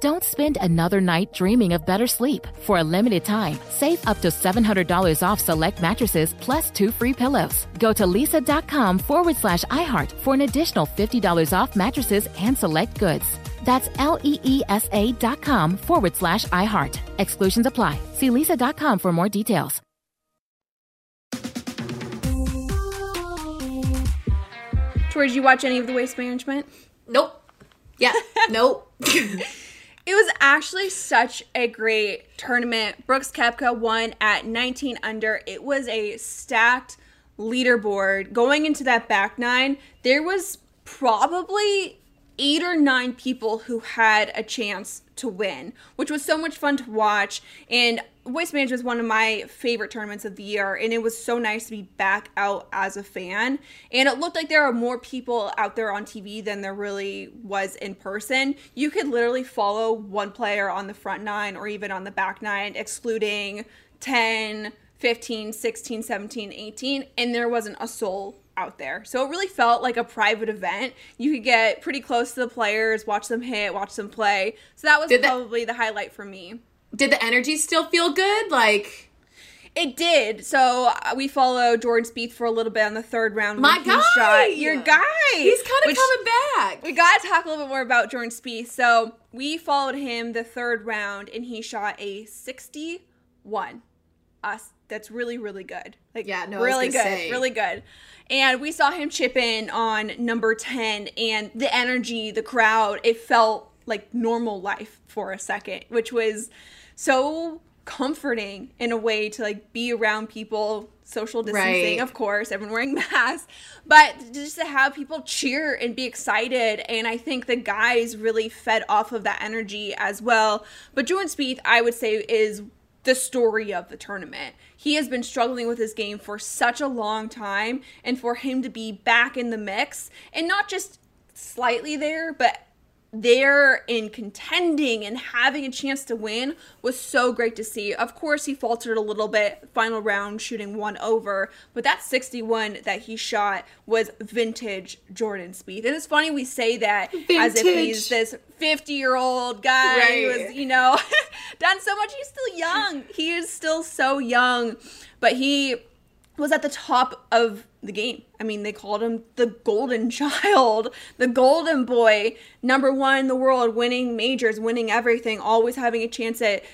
Don't spend another night dreaming of better sleep. For a limited time, save up to $700 off select mattresses plus two free pillows. Go to leesa.com forward slash iHeart for an additional $50 off mattresses and select goods. That's L E E S A dot com forward slash iHeart. Exclusions apply. See leesa.com for more details. Tori, did you watch any of the waste management? Nope. Yeah. (laughs) nope. (laughs) It was actually such a great tournament. Brooks Koepka won at 19 under. It was a stacked leaderboard. Going into that back nine, there was probably eight or nine people who had a chance to win, which was so much fun to watch. And Waste Management is one of my favorite tournaments of the year, and it was so nice to be back out as a fan. And it looked like there are more people out there on TV than there really was in person. You could literally follow one player on the front nine or even on the back nine, excluding 10, 15, 16, 17, 18, and there wasn't a soul out there. So it really felt like a private event. You could get pretty close to the players, watch them hit, watch them play. So that was Did that- probably the highlight for me. Did the energy still feel good? Like It did. So uh, we follow Jordan Spieth for a little bit on the third round. My guy! shot your guy. he's kind of coming back. We got to talk a little bit more about Jordan Spieth. So we followed him the third round, and he shot a 61. Us, that's really really good. Like Yeah, no, really good, say. really good. And we saw him chip in on number 10, and the energy, the crowd, it felt like normal life for a second, which was so comforting in a way to like be around people social distancing Right. of course everyone wearing (laughs) masks but just to have people cheer and be excited and i think the guys really fed off of that energy as well but jordan Spieth, i would say is the story of the tournament he has been struggling with his game for such a long time and for him to be back in the mix and not just slightly there but there in contending and having a chance to win was so great to see. Of course, he faltered a little bit final round shooting one over, but that 61 that he shot was vintage Jordan Spieth. And it's funny we say that as if he's this 50 year old guy who Right. was, you know, (laughs) done so much. He's still young. He is still so young, but he was at the top of the game. I mean, they called him the golden (laughs) child, the golden boy, number one in the world, winning majors, winning everything, always having a chance at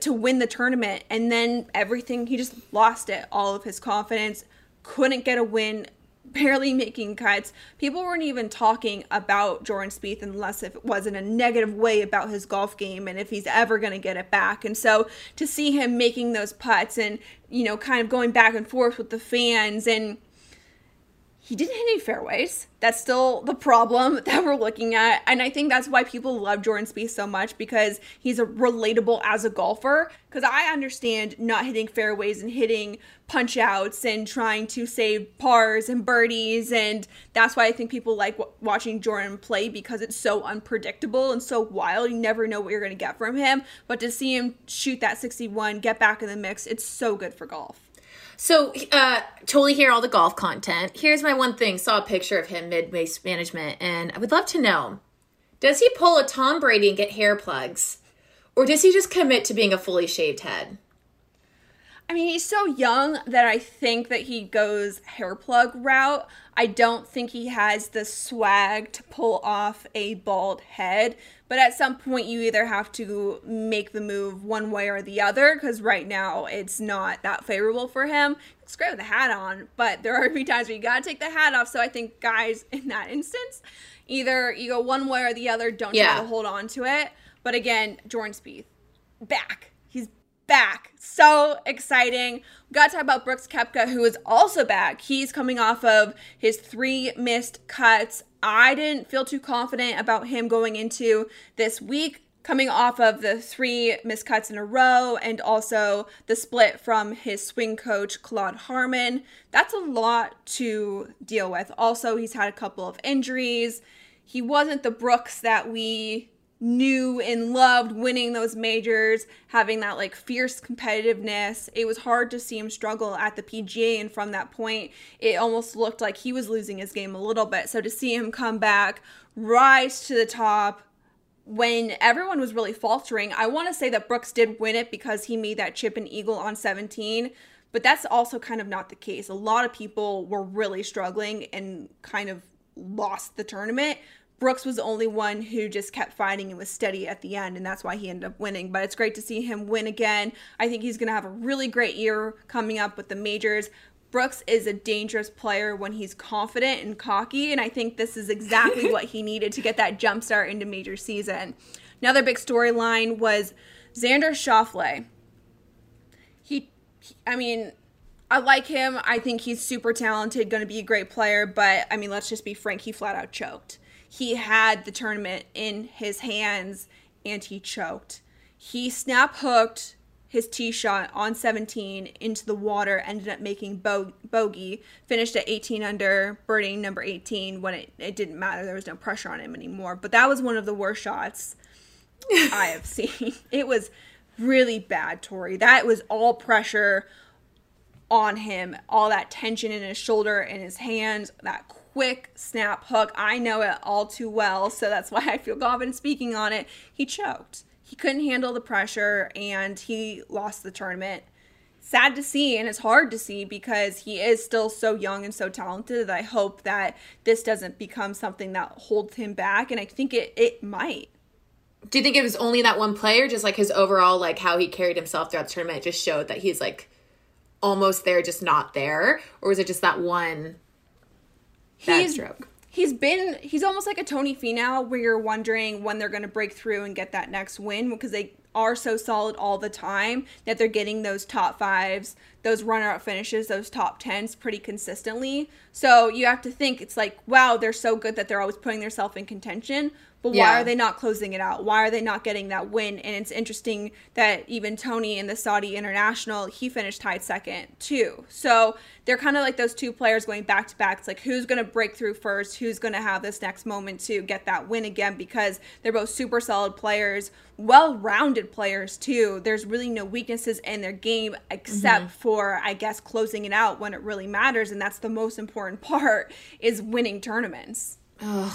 to win the tournament. And then everything, he just lost it. All of his confidence, couldn't get a win, barely (laughs) making cuts. People weren't even talking about Jordan Spieth unless if it was in a negative way about his golf game and if he's ever going to get it back. And so to see him making those putts and you know kind of going back and forth with the fans and he didn't hit any fairways. That's still the problem (laughs) that we're looking at. And I think that's why people love Jordan Spieth so much because he's a relatable as a golfer. Because I understand not hitting fairways and hitting punch outs and trying to save pars and birdies. And that's why I think people like w- watching Jordan play because it's so unpredictable and so wild. You never know what you're going to get from him. But to see him shoot that 61, get back in the mix, it's so good for golf. So, uh, totally hear all the golf content. Here's my one thing. Saw a picture of him mid waste management, and I would love to know: Does he pull a Tom Brady and get hair plugs, or does he just commit to being a fully shaved head? I mean, he's so young that I think that he goes hair plug route. I don't think he has the swag to pull off a bald head. But at some point, you either have to make the move one way or the other because right now it's not that favorable for him. It's great with the hat on, but there are a few times where you got to take the hat off. So I think guys (laughs) in that instance, either you go one way or the other, don't Yeah. try to hold on to it. But again, Jordan Spieth, back. He's back. So exciting. We got to talk about Brooks Koepka, who is also back. He's coming off of his three missed cuts. I didn't feel too confident about him going into this week, coming off of the three missed cuts in a row and also the split from his swing coach, Claude Harmon. That's a lot to deal with. Also, he's had a couple of injuries. He wasn't the Brooks that we knew and loved winning those majors, having that like fierce competitiveness. It was hard to see him struggle at the PGA, and from that point, it almost looked like he was losing his game a little bit. So to see him come back, rise to the top, when everyone was really faltering, I want to say that Brooks did win it because he made that chip and eagle on 17, but that's also kind of not the case. A lot of people were really struggling and kind of lost the tournament. Brooks was the only one who just kept fighting and was steady at the end, and that's why he ended up winning. But it's great to see him win again. I think he's going to have a really great year coming up with the majors. Brooks is a dangerous player when he's confident and cocky, and I think this is exactly (laughs) what he needed to get that jump start into major season. Another big storyline was Xander Schauffele. He, he- I mean, I like him. I think he's super talented, going to be a great player, but I mean, let's just be frank, he flat out choked. He had the tournament in his hands and he choked. He snap hooked his tee shot on 17 into the water, ended up making bo- bogey, finished at 18 under, birding number 18 when it, it didn't matter. There was no pressure on him anymore. But that was one of the worst shots (laughs) I have seen. It was really bad, Tori. That was all pressure on him. All that tension in his shoulder and his hands, that quick snap hook. I know it all too well, so that's why I feel confident speaking on it. He choked. He couldn't handle the pressure and he lost the tournament. Sad to see, and it's hard to see because he is still so young and so talented that I hope that this doesn't become something that holds him back, and I think it, it might. Do you think it was only that one player, just like his overall, like how he carried himself throughout the tournament, just showed that he's like almost there, just not there, or was it just that one bad stroke? He's been he's almost like a Tony Finau where you're wondering when they're going to break through and get that next win because they are so solid all the time that they're getting those top fives, those runner up finishes, those top tens pretty consistently. So you have to think it's like, wow, they're so good that they're always putting themselves in contention. But why Yeah. are they not closing it out? Why are they not getting that win? And it's interesting that even Tony in the Saudi International, he finished tied second too. So they're kind of like those two players going back to back. It's like who's going to break through first? Who's going to have this next moment to get that win again? Because they're both super solid players, well rounded players too. There's really no weaknesses in their game except Mhm. for, I guess, closing it out when it really matters. And that's the most important (laughs) part is winning tournaments. Ugh.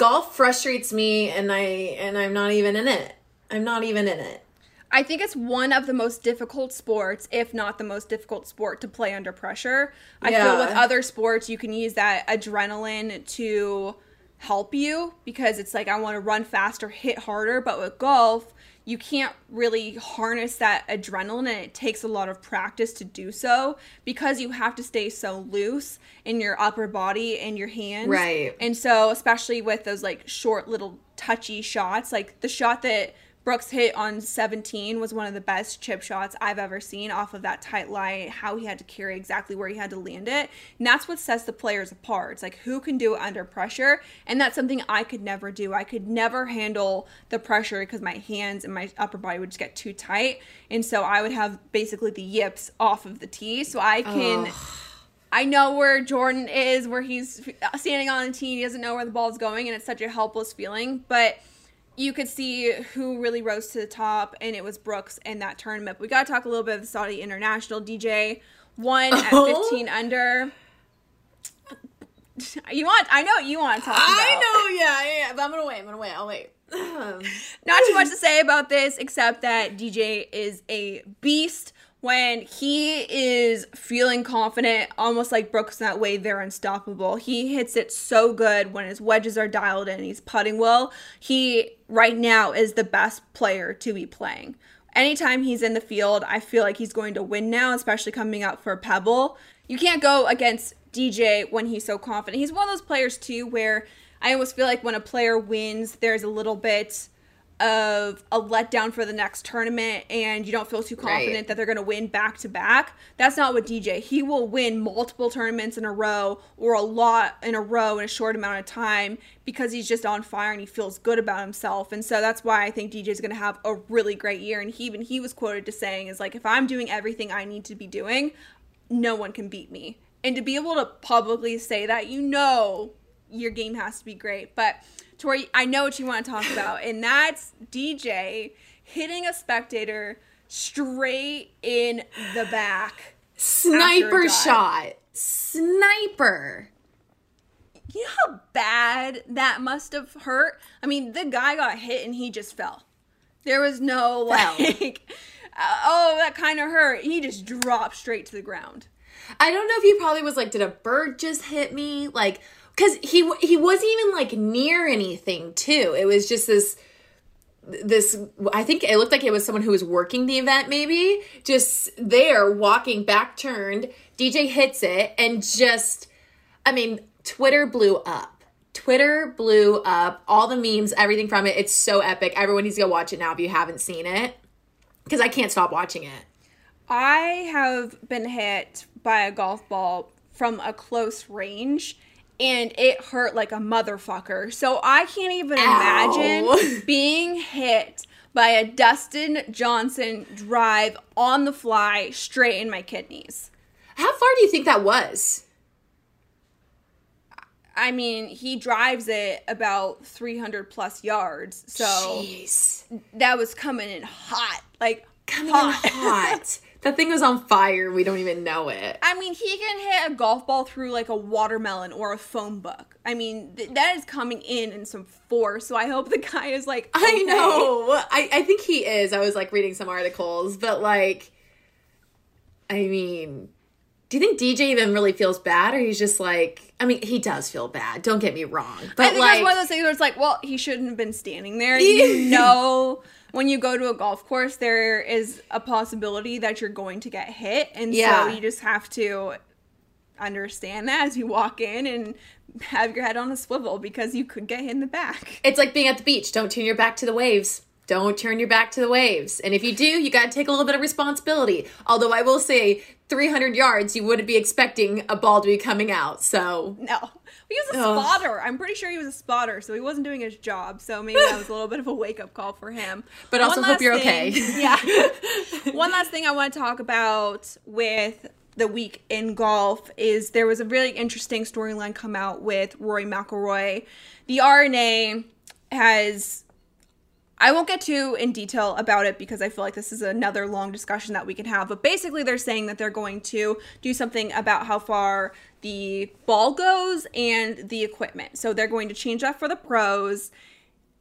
Golf frustrates me, and I and I'm not even in it. I'm not even in it. I think it's one of the most difficult sports, if not the most difficult sport to play under pressure. I feel with other sports, you can use that adrenaline to help you because it's like, I want to run faster, hit harder. But with golf, you can't really harness that adrenaline, and it takes a lot of practice to do so because you have to stay so loose in your upper body and your hands. Right. And so, especially with those like short little touchy shots, like the shot that Brooks hit on 17 was one of the best chip shots I've ever seen off of that tight line, how he had to carry exactly where he had to land it. And that's what sets the players apart. It's like who can do it under pressure. And that's something I could never do. I could never handle the pressure because my hands and my upper body would just get too tight. And so I would have basically the yips off of the tee. So I can. I know where Jordan is, where he's standing on the tee. He doesn't know where the ball's going, and it's such a helpless feeling. But you could see who really rose to the top, and it was Brooks in that tournament. But we got to talk a little bit of the Saudi International. DJ won at Oh. 15 under. You want? I know what you want to talk about. I know, yeah, yeah, but I'm gonna wait. I'm gonna wait. I'll wait. Not too much to say about this except that DJ is a beast. When he is feeling confident, almost like Brooks in that way, they're unstoppable. He hits it so good when his wedges are dialed in, he's putting well. He, right now, is the best player to be playing. Anytime he's in the field, I feel like he's going to win now, especially coming up for Pebble. You can't go against DJ when he's so confident. He's one of those players, too, where I almost feel like when a player wins, there's a little bit of a letdown for the next tournament and you don't feel too confident Right. that they're going to win back to back. That's not what DJ. He will win multiple tournaments in a row or a lot in a row in a short amount of time because he's just on fire and he feels good about himself. And so that's why I think DJ is going to have a really great year and he even he was quoted to saying is like if I'm doing everything I need to be doing, no one can beat me. And to be able to publicly say that, you know your game has to be great. But Tori, I know what you want to talk (laughs) about, and that's DJ hitting a spectator straight in the back. Sniper after a dive. shot. Sniper. You know how bad that must have hurt? I mean, the guy got hit and he just fell. There was no like, (laughs) oh, that kind of hurt. He just dropped straight to the ground. I don't know if he probably was like, did a bird just hit me? Like, because he he wasn't even like near anything too. It was just this this. I think it looked like it was someone who was working the event, maybe just there walking back turned. DJ hits it and just, I mean, Twitter blew up. Twitter blew up. All the memes, everything from it. It's so epic. Everyone needs to go watch it now if you haven't seen it, because I can't stop watching it. I have been hit by a golf ball from a close range and it hurt like a motherfucker. So I can't even Ow. imagine (laughs) being hit by a Dustin Johnson drive on the fly straight in my kidneys. How far do you think that was? I mean, he drives it about 300 plus yards. So Jeez. that was coming in hot. Like, coming hot. in hot. (laughs) That thing was on fire. We don't even know it. I mean, he can hit a golf ball through like a watermelon or a phone book. I mean, th- that is coming in in some force. So I hope the guy is like. (laughs) I know. I, I think he is. I was like reading some articles, but like, I mean, do you think DJ even really feels bad, or he's just like? I mean, he does feel bad. Don't get me wrong, but I think like, that's one of those things where it's like, well, he shouldn't have been standing there. You know, (laughs) (laughs) when you go to a golf course, there is a possibility that you're going to get hit, and Yeah. so you just have to understand that as you walk in and have your head on a swivel because you could get hit in the back. It's like being at the beach. Don't turn your back to the waves. Don't turn your back to the waves. And if you do, you got to take a little bit of responsibility. Although I will say, 300 yards, you wouldn't be expecting a ball to be coming out. So, No. He was a Ugh. spotter. I'm pretty sure he was a spotter, so he wasn't doing his job. So maybe that was a little bit of a wake up call for him. But also hope you're thing- okay. (laughs) Yeah. One last thing I want to talk about with the week in golf is there was a really interesting storyline come out with Rory McIlroy. The R&A has I won't get too in detail about it because I feel like this is another long discussion that we can have. But basically, they're saying that they're going to do something about how far the ball goes and the equipment. So they're going to change that for the pros.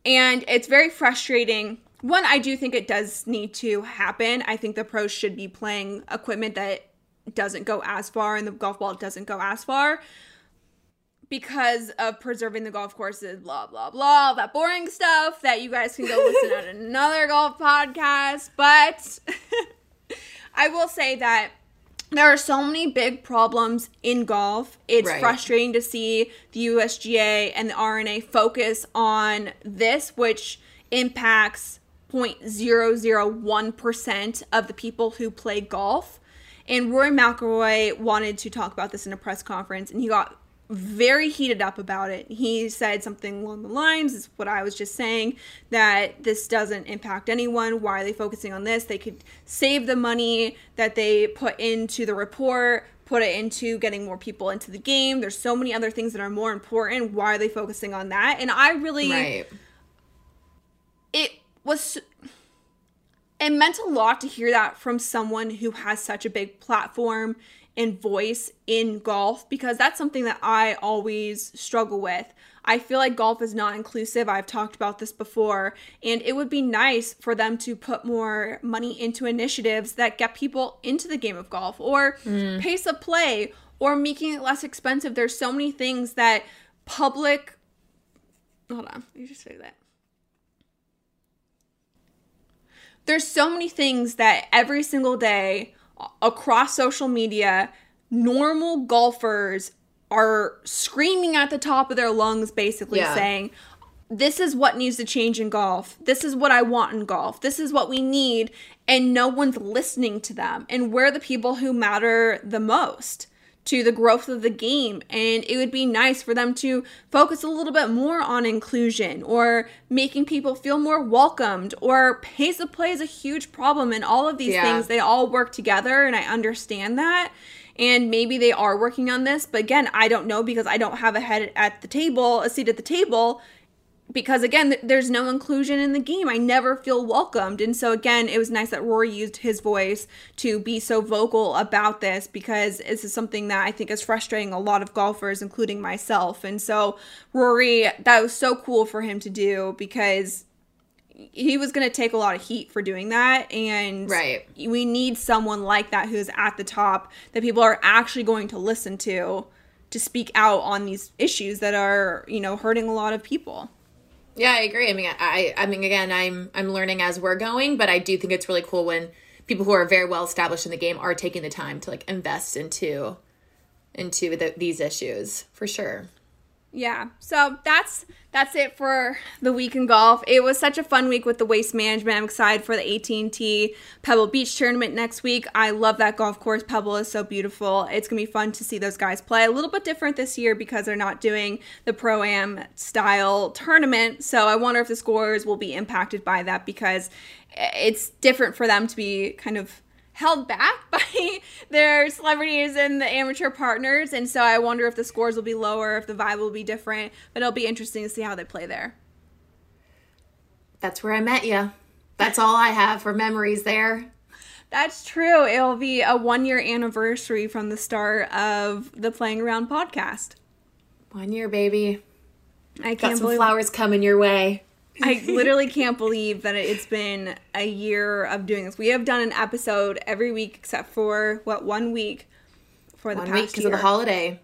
And it's very frustrating. One, I do think it does need to happen. I think the pros should be playing equipment that doesn't go as far and the golf ball doesn't go as far because of preserving the golf courses, blah, blah, blah, that boring stuff that you guys can go (laughs) listen at another golf podcast. But (laughs) I will say that there are so many big problems in golf. It's Right. frustrating to see the USGA and the R&A focus on this, which impacts 0.001% of the people who play golf. And Rory McIlroy wanted to talk about this in a press conference, and he got very heated up about it. He said something along the lines, is what I was just saying, that this doesn't impact anyone. Why are they focusing on this? They could save the money that they put into the report, put it into getting more people into the game. There's so many other things that are more important. Why are they focusing on that? And I really right. it was it meant a lot to hear that from someone who has such a big platform and voice in golf because that's something that I always struggle with. I feel like golf is not inclusive. I've talked about this before, and it would be nice for them to put more money into initiatives that get people into the game of golf or mm. pace of play or making it less expensive. There's so many things that public Hold on, you just say that there's so many things that every single day across social media normal golfers are screaming at the top of their lungs basically Yeah. saying this is what needs to change in golf. This is what I want in golf. This is what we need. And no one's listening to them. And we're the people who matter the most to the growth of the game. And it would be nice for them to focus a little bit more on inclusion or making people feel more welcomed or pace of play is a huge problem. And all of these Yeah. things, they all work together. And I understand that. And maybe they are working on this. But again, I don't know because I don't have a head at the table, a seat at the table because again th- there's no inclusion in the game. I never feel welcomed. And so again it was nice that rory used his voice to be so vocal about this because this is something that i think is frustrating a lot of golfers including myself. And so rory that was so cool for him to do because he was going to take a lot of heat for doing that. And Right. we need someone like that who's at the top that people are actually going to listen to to speak out on these issues that are you know hurting a lot of people Yeah, I agree. I mean, I, I mean, again, I'm, I'm learning as we're going, but I do think it's really cool when people who are very well established in the game are taking the time to like invest into, into the, these issues for sure. Yeah. So that's that's it for the week in golf. It was such a fun week with the waste management. I'm excited for the AT&T Pebble Beach tournament next week. I love that golf course. Pebble is so beautiful. It's going to be fun to see those guys play. A little bit different this year because they're not doing the pro-am style tournament. So I wonder if the scores will be impacted by that because it's different for them to be kind of held back (laughs) by their celebrities and the amateur partners. And so I wonder if the scores will be lower, if the vibe will be different. But it'll be interesting to see how they play there. That's where I met you. That's all I have for memories there. That's true. It'll be a one year anniversary from the start of the Playing Around podcast. One year, baby. I Got can't some believe flowers coming your way. I (laughs) literally can't believe that it's been a year of doing this. We have done an episode every week except for what one week for the One past week because of the holiday.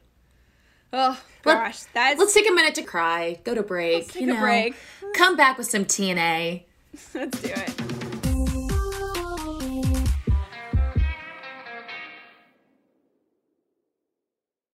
Oh Let- gosh, that's Let's take a minute to cry, go to break. You a know, break. Come back with some TNA. (laughs) let's do it.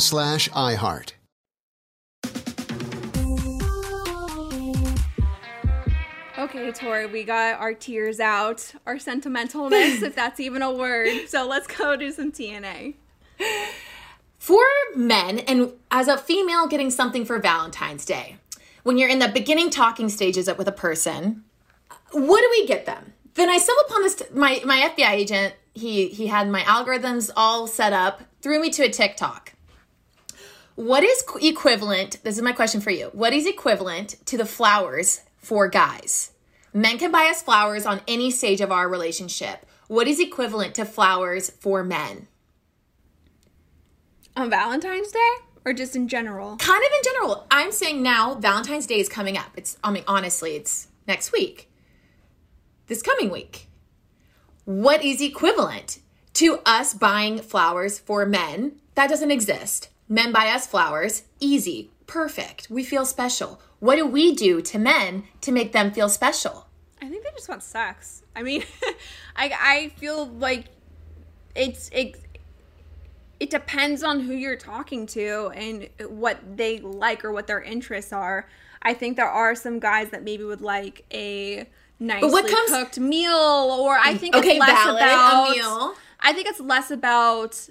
slash iHeart. Okay, Tori, we got our tears out, our sentimentalness, (laughs) if that's even a word. So let's go do some TNA. For men, and as a female getting something for Valentine's Day, when you're in the beginning talking stages with a person, what do we get them? Then I stumbled upon this. My my FBI agent, he he had my algorithms all set up, threw me to a TikTok. What is equivalent? This is my question for you. What is equivalent to the flowers for guys? Men can buy us flowers on any stage of our relationship. What is equivalent to flowers for men? On Valentine's Day? Or just in general? kind of in general i'm saying now valentine's day is coming up it's i mean honestly it's next week this coming week what is equivalent to us buying flowers for men that doesn't exist men buy us flowers easy perfect we feel special what do we do to men to make them feel special I think they just want sex. I mean, (laughs) I I feel like it's it, it depends on who you're talking to and what they like or what their interests are. I think there are some guys that maybe would like a nicely what comes- cooked meal, or I think Okay, it's less valid, a meal. I think it's less about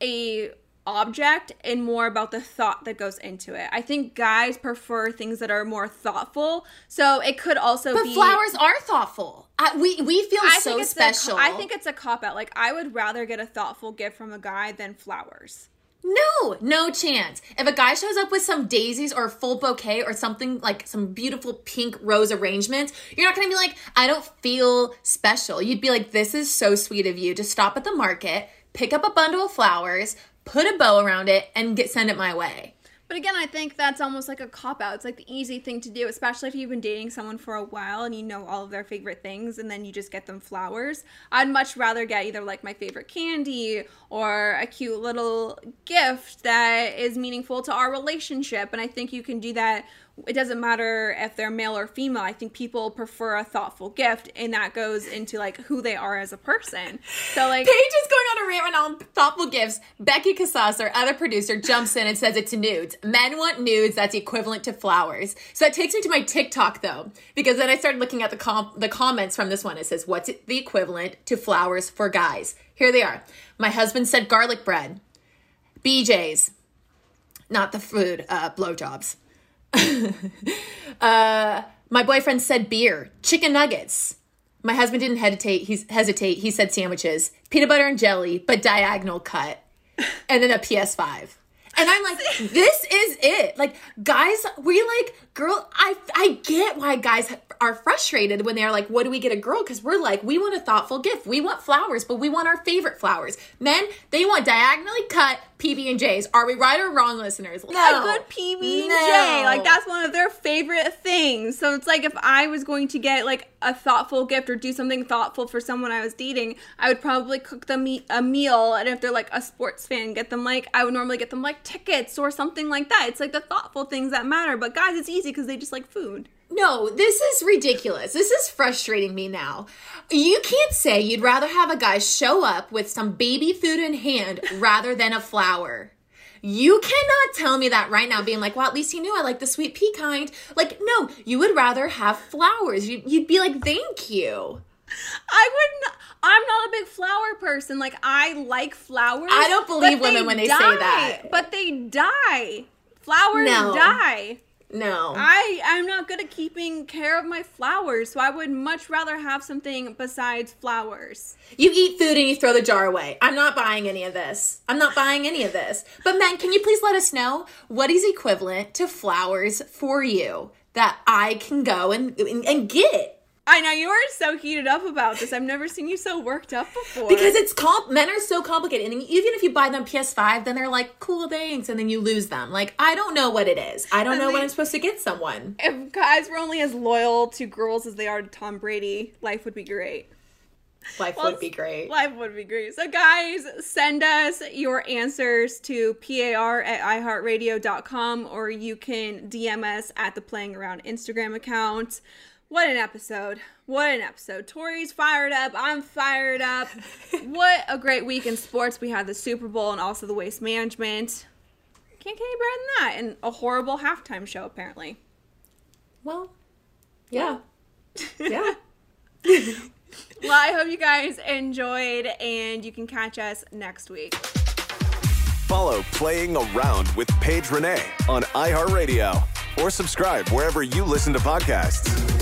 a object and more about the thought that goes into it. I think guys prefer things that are more thoughtful. So it could also but be flowers are thoughtful I, we we feel I so special A, I think it's a cop out. Like I would rather get a thoughtful gift from a guy than flowers. No, no chance. If a guy shows up with some daisies or a full bouquet or something like some beautiful pink rose arrangements, you're not gonna be like, I don't feel special. You'd be like, this is so sweet of you to stop at the market, pick up a bundle of flowers, put a bow around it, and get send it my way. But again, I think that's almost like a cop out. It's like the easy thing to do, especially if you've been dating someone for a while and you know all of their favorite things and then you just get them flowers. I'd much rather get either like my favorite candy or a cute little gift that is meaningful to our relationship. And I think you can do that it doesn't matter if they're male or female. I think people prefer a thoughtful gift, and that goes into like who they are as a person. So like Paige is going on a rant right now on thoughtful gifts. Becky Casas, our other producer, jumps in and says it's nudes. Men want nudes. That's equivalent to flowers. So that takes me to my TikTok though, because then I started looking at the com- the comments from this one. It says what's the equivalent to flowers for guys? Here they are. My husband said garlic bread. BJ's, not the food, uh, blowjobs. (laughs) uh, my boyfriend said beer, chicken nuggets. My husband didn't hesitate. He's hesitate. He said sandwiches, peanut butter and jelly, but diagonal cut, and then a PS5. And I'm like, (laughs) this is it. Like, guys, we like, girl, I I get why guys are frustrated when they're like, what do we get a girl? Because we're like, we want a thoughtful gift. We want flowers, but we want our favorite flowers. Men, they want diagonally cut PB and J's. Are we right or wrong, listeners? No. A good PB and J, like that's one of their favorite things. So it's like if I was going to get like a thoughtful gift or do something thoughtful for someone I was dating, I would probably cook them a meal. And if they're like a sports fan, get them like I would normally get them like tickets or something like that. It's like the thoughtful things that matter. But guys, it's easy because they just like food. No, this is ridiculous. This is frustrating me now. You can't say you'd rather have a guy show up with some baby food in hand rather than a flower. You cannot tell me that right now, being like, well, at least he knew I like the sweet pea kind. Like, no, you would rather have flowers. You'd, you'd be like, thank you. I wouldn't. I'm not a big flower person. Like, I like flowers. I don't believe women when they die, say that. But they die. Flowers no. die. No. I I'm not good at keeping care of my flowers, so I would much rather have something besides flowers. You eat food and you throw the jar away. I'm not buying any of this. I'm not buying any of this. But men, can you please let us know what is equivalent to flowers for you that I can go and and, and get? I know you are so heated up about this. I've never seen you so worked up before. Because it's comp men are so complicated. And even if you buy them PS5, then they're like, cool thanks, and then you lose them. Like, I don't know what it is. I don't I know mean, what I'm supposed to get someone. If guys were only as loyal to girls as they are to Tom Brady, life would be great. Life well, would be great. Life would be great. So, guys, send us your answers to par at iheartradio.com or you can DM us at the Playing Around Instagram account. What an episode. What an episode. Tori's fired up. I'm fired up. (laughs) what a great week in sports. We had the Super Bowl and also the waste management. Can't get any better than that. And a horrible halftime show, apparently. Well, yeah. Yeah. (laughs) (laughs) well, I hope you guys enjoyed, and you can catch us next week. Follow Playing Around with Paige Renee on iHeartRadio or subscribe wherever you listen to podcasts.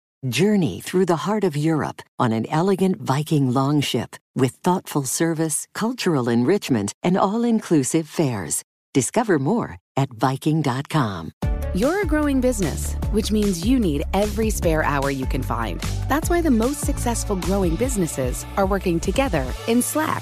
Journey through the heart of Europe on an elegant Viking longship with thoughtful service, cultural enrichment, and all inclusive fares. Discover more at Viking.com. You're a growing business, which means you need every spare hour you can find. That's why the most successful growing businesses are working together in Slack.